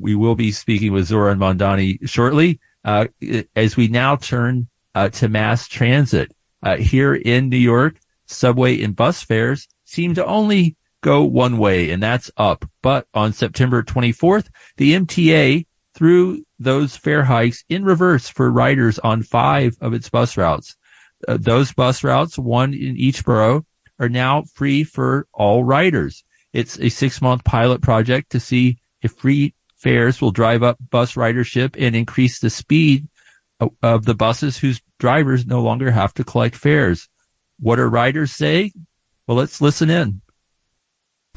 We will be speaking with Zohran Mamdani shortly. Uh, as we now turn uh, to mass transit uh, here in New York, subway and bus fares seem to only go one way, and that's up. But on September 24th, the MTA threw those fare hikes in reverse for riders on five of its bus routes. Uh, those bus routes, one in each borough, are now free for all riders. It's a six month pilot project to see if free fares will drive up bus ridership and increase the speed of, of the buses whose drivers no longer have to collect fares. What do riders say? Well, let's listen in.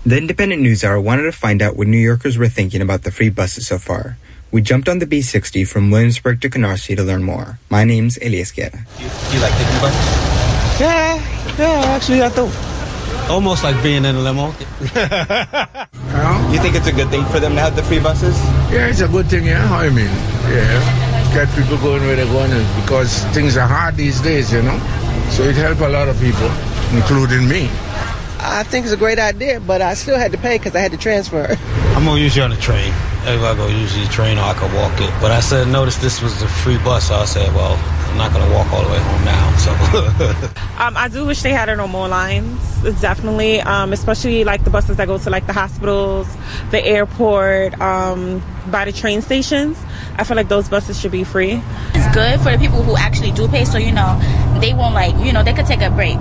The Indypendent News Hour wanted to find out what New Yorkers were thinking about the free buses so far. We jumped on the B60 from Williamsburg to Canarsie to learn more. My name's Elias Guerra. Do you, do you like taking buses? Yeah, yeah, actually I do. Almost like being in a limo. you think it's a good thing for them to have the free buses? Yeah, it's a good thing, yeah. I mean, yeah. Get people going where they're going because things are hard these days, you know. So it helped a lot of people, including me. I think it's a great idea, but I still had to pay because I had to transfer. I'm gonna use you on the train. Everybody I go use the train, or I could walk it. But I said, notice this was a free bus, so I said, well, I'm not gonna walk all the way home now. So. um, I do wish they had it on more lines. Definitely, um, especially like the buses that go to like the hospitals, the airport, um, by the train stations. I feel like those buses should be free. It's good for the people who actually do pay, so you know they won't like you know they could take a break.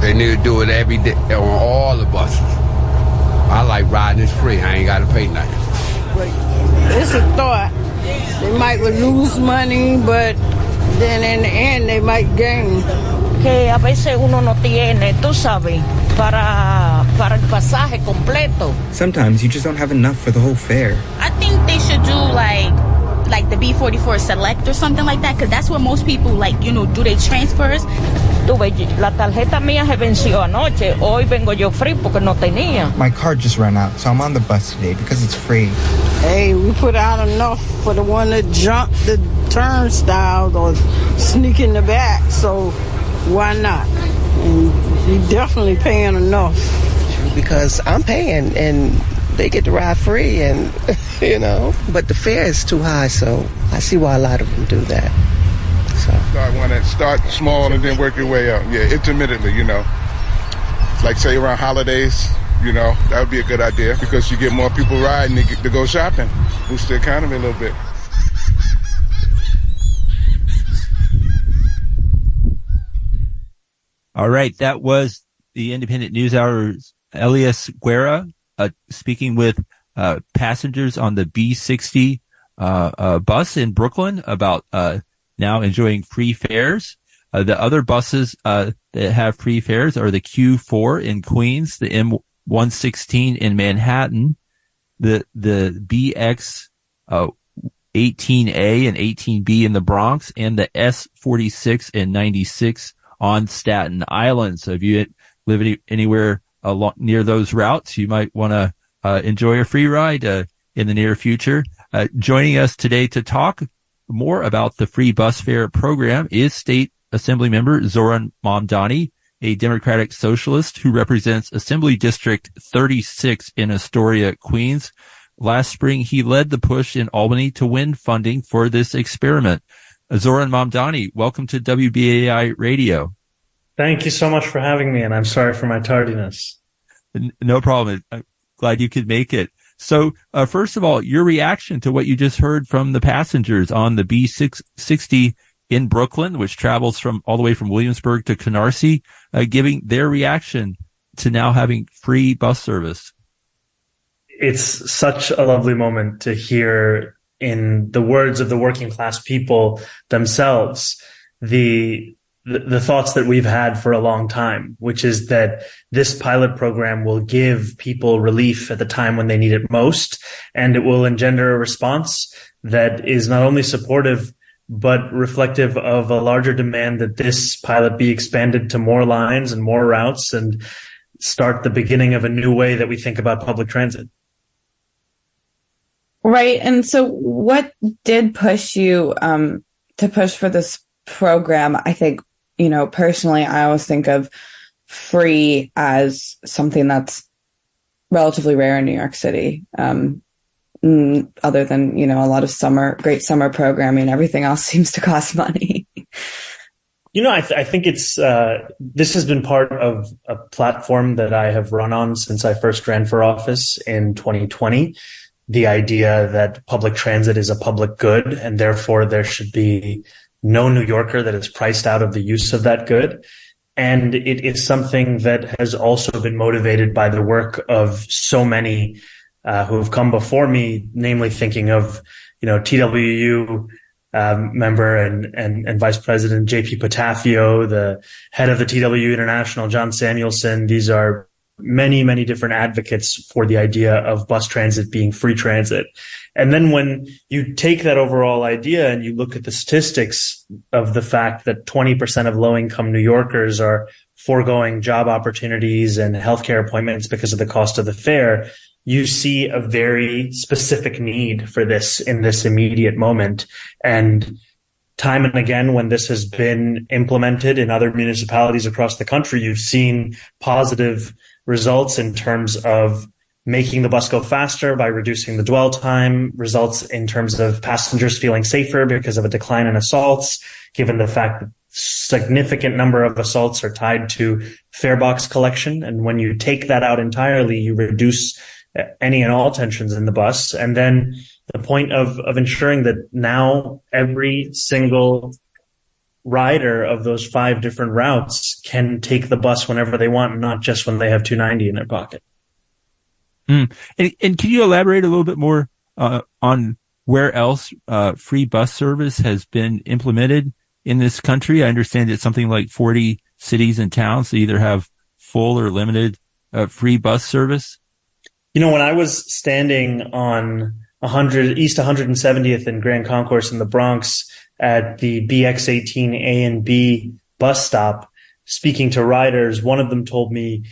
They need to do it every day on all the buses. I like riding it's free. I ain't got to pay nothing. It's a thought. They might lose money, but then in the end they might gain. Que a veces uno no tiene, tú sabes, para, para el pasaje completo. Sometimes you just don't have enough for the whole fare. I think they should do like like the B44 Select or something like that, because that's where most people like, you know, do they transfers. La tarjeta mía se venció anoche. Hoy vengo yo free porque no tenía. My card just ran out, so I'm on the bus today because it's free. Hey, we put out enough for the one that jumped the turnstiles or sneak in the back, so why not? And you definitely paying enough. Because I'm paying and they get to ride free and you know. But the fare is too high so i see why a lot of them do that. So. Start one that start small and then work your way up. Yeah intermittently you know. Like say around holidays you know that would be a good idea because you get more people riding to, get, to go shopping boost the economy a little bit. All right that was the Indypendent news hour's elias guerra speaking with uh, passengers on the B60 uh, uh, bus in Brooklyn about uh, now enjoying free fares. the other buses that have free fares are the Q4 in Queens, the M116 in Manhattan, the the BX 18A and 18B in the Bronx, and the S46 and 96 on Staten Island. So if you live any, anywhere along near those routes, you might want to uh, enjoy a free ride uh, in the near future. Uh, joining us today to talk more about the free bus fare program is State Assembly member Zohran Mamdani, a Democratic Socialist who represents Assembly District 36 in Astoria, Queens. Last spring, he led the push in Albany to win funding for this experiment. Zohran Mamdani, welcome to WBAI Radio. Thank you so much for having me, and I'm sorry for my tardiness. No problem. I'm glad you could make it. So, uh, first of all, your reaction to what you just heard from the passengers on the B660 in Brooklyn, which travels from all the way from Williamsburg to Canarsie, uh, giving their reaction to now having free bus service. It's such a lovely moment to hear in the words of the working class people themselves, the the, the thoughts that we've had for a long time, which is that this pilot program will give people relief at the time when they need it most, and it will engender a response that is not only supportive but reflective of a larger demand that this pilot be expanded to more lines and more routes and start the beginning of a new way that we think about public transit. Right. And so what did push you um, to push for this program? I think you know, personally, I always think of free as something that's relatively rare in New York City. Um, other than you know a lot of summer great summer programming everything else seems to cost money you know i, th- I think it's uh, this has been part of a platform that i have run on since i first ran for office in 2020 the idea that public transit is a public good and therefore there should be no new yorker that is priced out of the use of that good and it is something that has also been motivated by the work of so many uh, who have come before me, namely thinking of, you know, TWU um, member and, and, and Vice President JP Patafio, the head of the TWU International, John Samuelsen. These are many, many different advocates for the idea of bus transit being free transit. And then when you take that overall idea and you look at the statistics of the fact that 20% of low income New Yorkers are foregoing job opportunities and healthcare appointments because of the cost of the fare, you see a very specific need for this in this immediate moment. And time and again, when this has been implemented in other municipalities across the country, you've seen positive results in terms of making the bus go faster by reducing the dwell time, results in terms of passengers feeling safer because of a decline in assaults, given the fact that significant number of assaults are tied to fare box collection. And when you take that out entirely, you reduce uh, any and all tensions in the bus. And then the point of, of ensuring that now every single rider of those five different routes can take the bus whenever they want, not just when they have 290 in their pocket. Mm. And, and can you elaborate a little bit more uh, on where else uh, free bus service has been implemented in this country? I understand that something like 40 cities and towns that either have full or limited uh, free bus service. You know, when I was standing on 100 East 170th and Grand Concourse in the Bronx at the BX18 A and B bus stop, speaking to riders, one of them told me,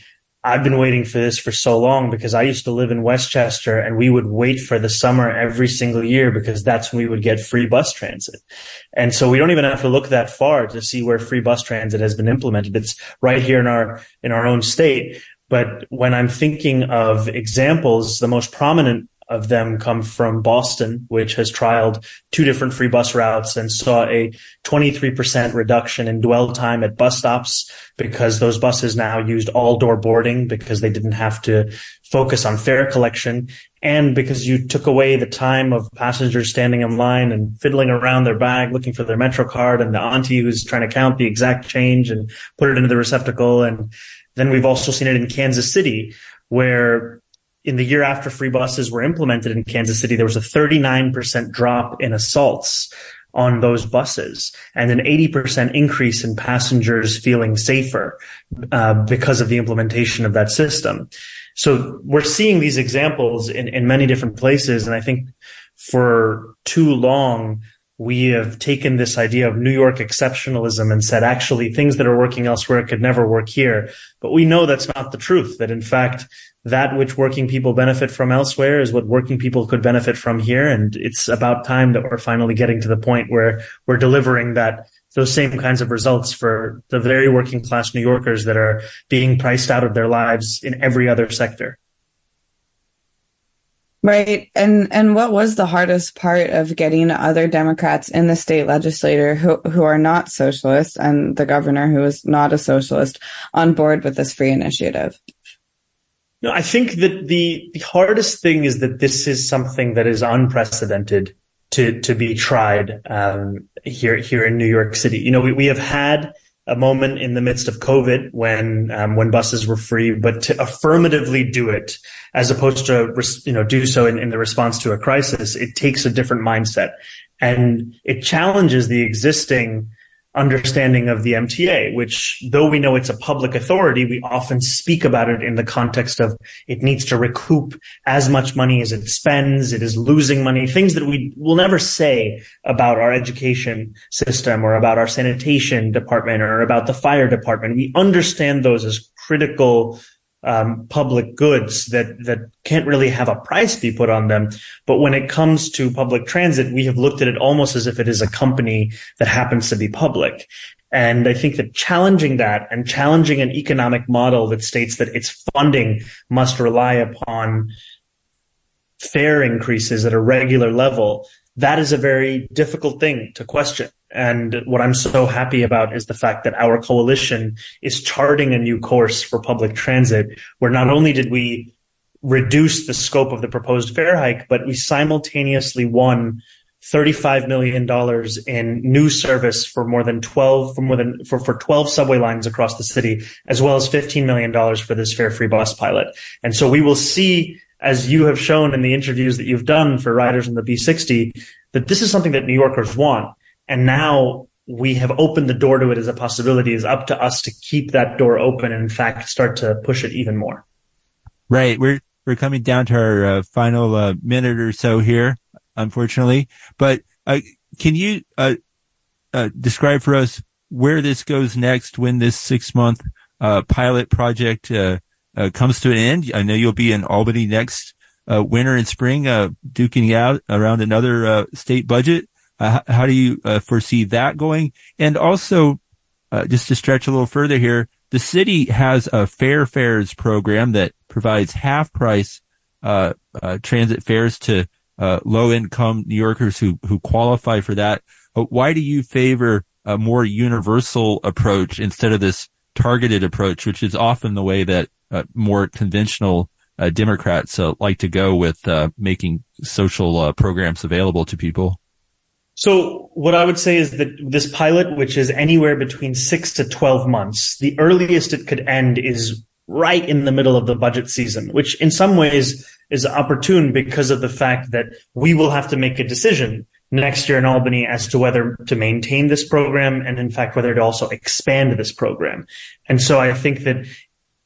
I've been waiting for this for so long because I used to live in Westchester and we would wait for the summer every single year because that's when we would get free bus transit. And so we don't even have to look that far to see where free bus transit has been implemented. It's right here in our, in our own state. But when I'm thinking of examples, the most prominent of them come from Boston, which has trialed two different free bus routes and saw a 23% reduction in dwell time at bus stops because those buses now used all door boarding because they didn't have to focus on fare collection and because you took away the time of passengers standing in line and fiddling around their bag looking for their metro card and the auntie who's trying to count the exact change and put it into the receptacle. And then we've also seen it in Kansas City, where in the year after free buses were implemented in Kansas City, there was a 39% drop in assaults on those buses and an 80% increase in passengers feeling safer uh, because of the implementation of that system. So we're seeing these examples in, in many different places. And I think for too long, we have taken this idea of New York exceptionalism and said, actually, things that are working elsewhere could never work here. But we know that's not the truth, that in fact, that which working people benefit from elsewhere is what working people could benefit from here. And it's about time that we're finally getting to the point where we're delivering that those same kinds of results for the very working class New Yorkers that are being priced out of their lives in every other sector. Right. And and what was the hardest part of getting other Democrats in the state legislature who who are not socialists and the governor who is not a socialist on board with this free initiative? No, I think that the the hardest thing is that this is something that is unprecedented to to be tried um, here here in New York City. You know, we, we have had a moment in the midst of COVID when um, when buses were free, but to affirmatively do it as opposed to you know do so in, in the response to a crisis, it takes a different mindset. And it challenges the existing understanding of the MTA, which though we know it's a public authority, we often speak about it in the context of it needs to recoup as much money as it spends. It is losing money, things that we will never say about our education system or about our sanitation department or about the fire department. We understand those as critical um, public goods that that can't really have a price be put on them. But when it comes to public transit, we have looked at it almost as if it is a company that happens to be public. And I think that challenging that and challenging an economic model that states that its funding must rely upon fare increases at a regular level, that is a very difficult thing to question. And what I'm so happy about is the fact that our coalition is charting a new course for public transit, where not only did we reduce the scope of the proposed fare hike, but we simultaneously won $35 million in new service for more than 12, for more than, for, for 12 subway lines across the city, as well as $15 million for this fare free bus pilot. And so we will see, as you have shown in the interviews that you've done for riders in the B60, that this is something that New Yorkers want. And now we have opened the door to it as a possibility. It's up to us to keep that door open and in fact start to push it even more. Right. We're, we're coming down to our uh, final uh, minute or so here unfortunately. But uh, can you uh, uh, describe for us where this goes next when this six month uh, pilot project comes to an end? I know you'll be in Albany next winter and spring, duking out around another state budget. How do you foresee that going? And also, just to stretch a little further here, the city has a fair fares program that provides half price transit fares to uh, low income New Yorkers who, who qualify for that. But why do you favor a more universal approach instead of this targeted approach, which is often the way that uh, more conventional uh, Democrats uh, like to go with uh, making social uh, programs available to people? So what I would say is that this pilot, which is anywhere between six to 12 months, the earliest it could end is right in the middle of the budget season, which in some ways is opportune because of the fact that we will have to make a decision next year in Albany as to whether to maintain this program and in fact whether to also expand this program. And so I think that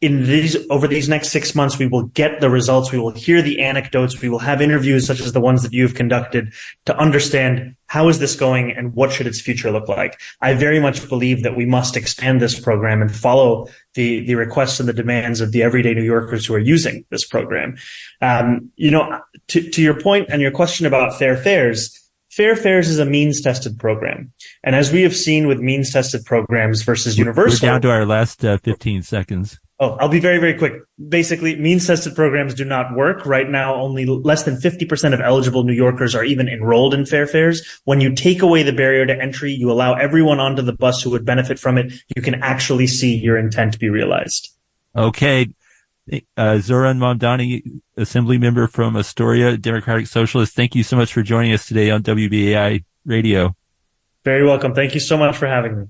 in these over these next six months, we will get the results. We will hear the anecdotes. We will have interviews such as the ones that you've conducted to understand how is this going and what should its future look like. I very much believe that we must expand this program and follow the the requests and the demands of the everyday New Yorkers who are using this program. Um, you know, to to your point and your question about fair fares. Fair Fares is a means tested program. And as we have seen with means tested programs versus universal. We're down to our last uh, 15 seconds. Oh, I'll be very, very quick. Basically, means tested programs do not work. Right now, only less than 50% of eligible New Yorkers are even enrolled in fair fares. When you take away the barrier to entry, you allow everyone onto the bus who would benefit from it. You can actually see your intent be realized. Okay. Uh, Zohran Mamdani, Assembly member from Astoria, Democratic Socialist. Thank you so much for joining us today on WBAI Radio. Very welcome. Thank you so much for having me.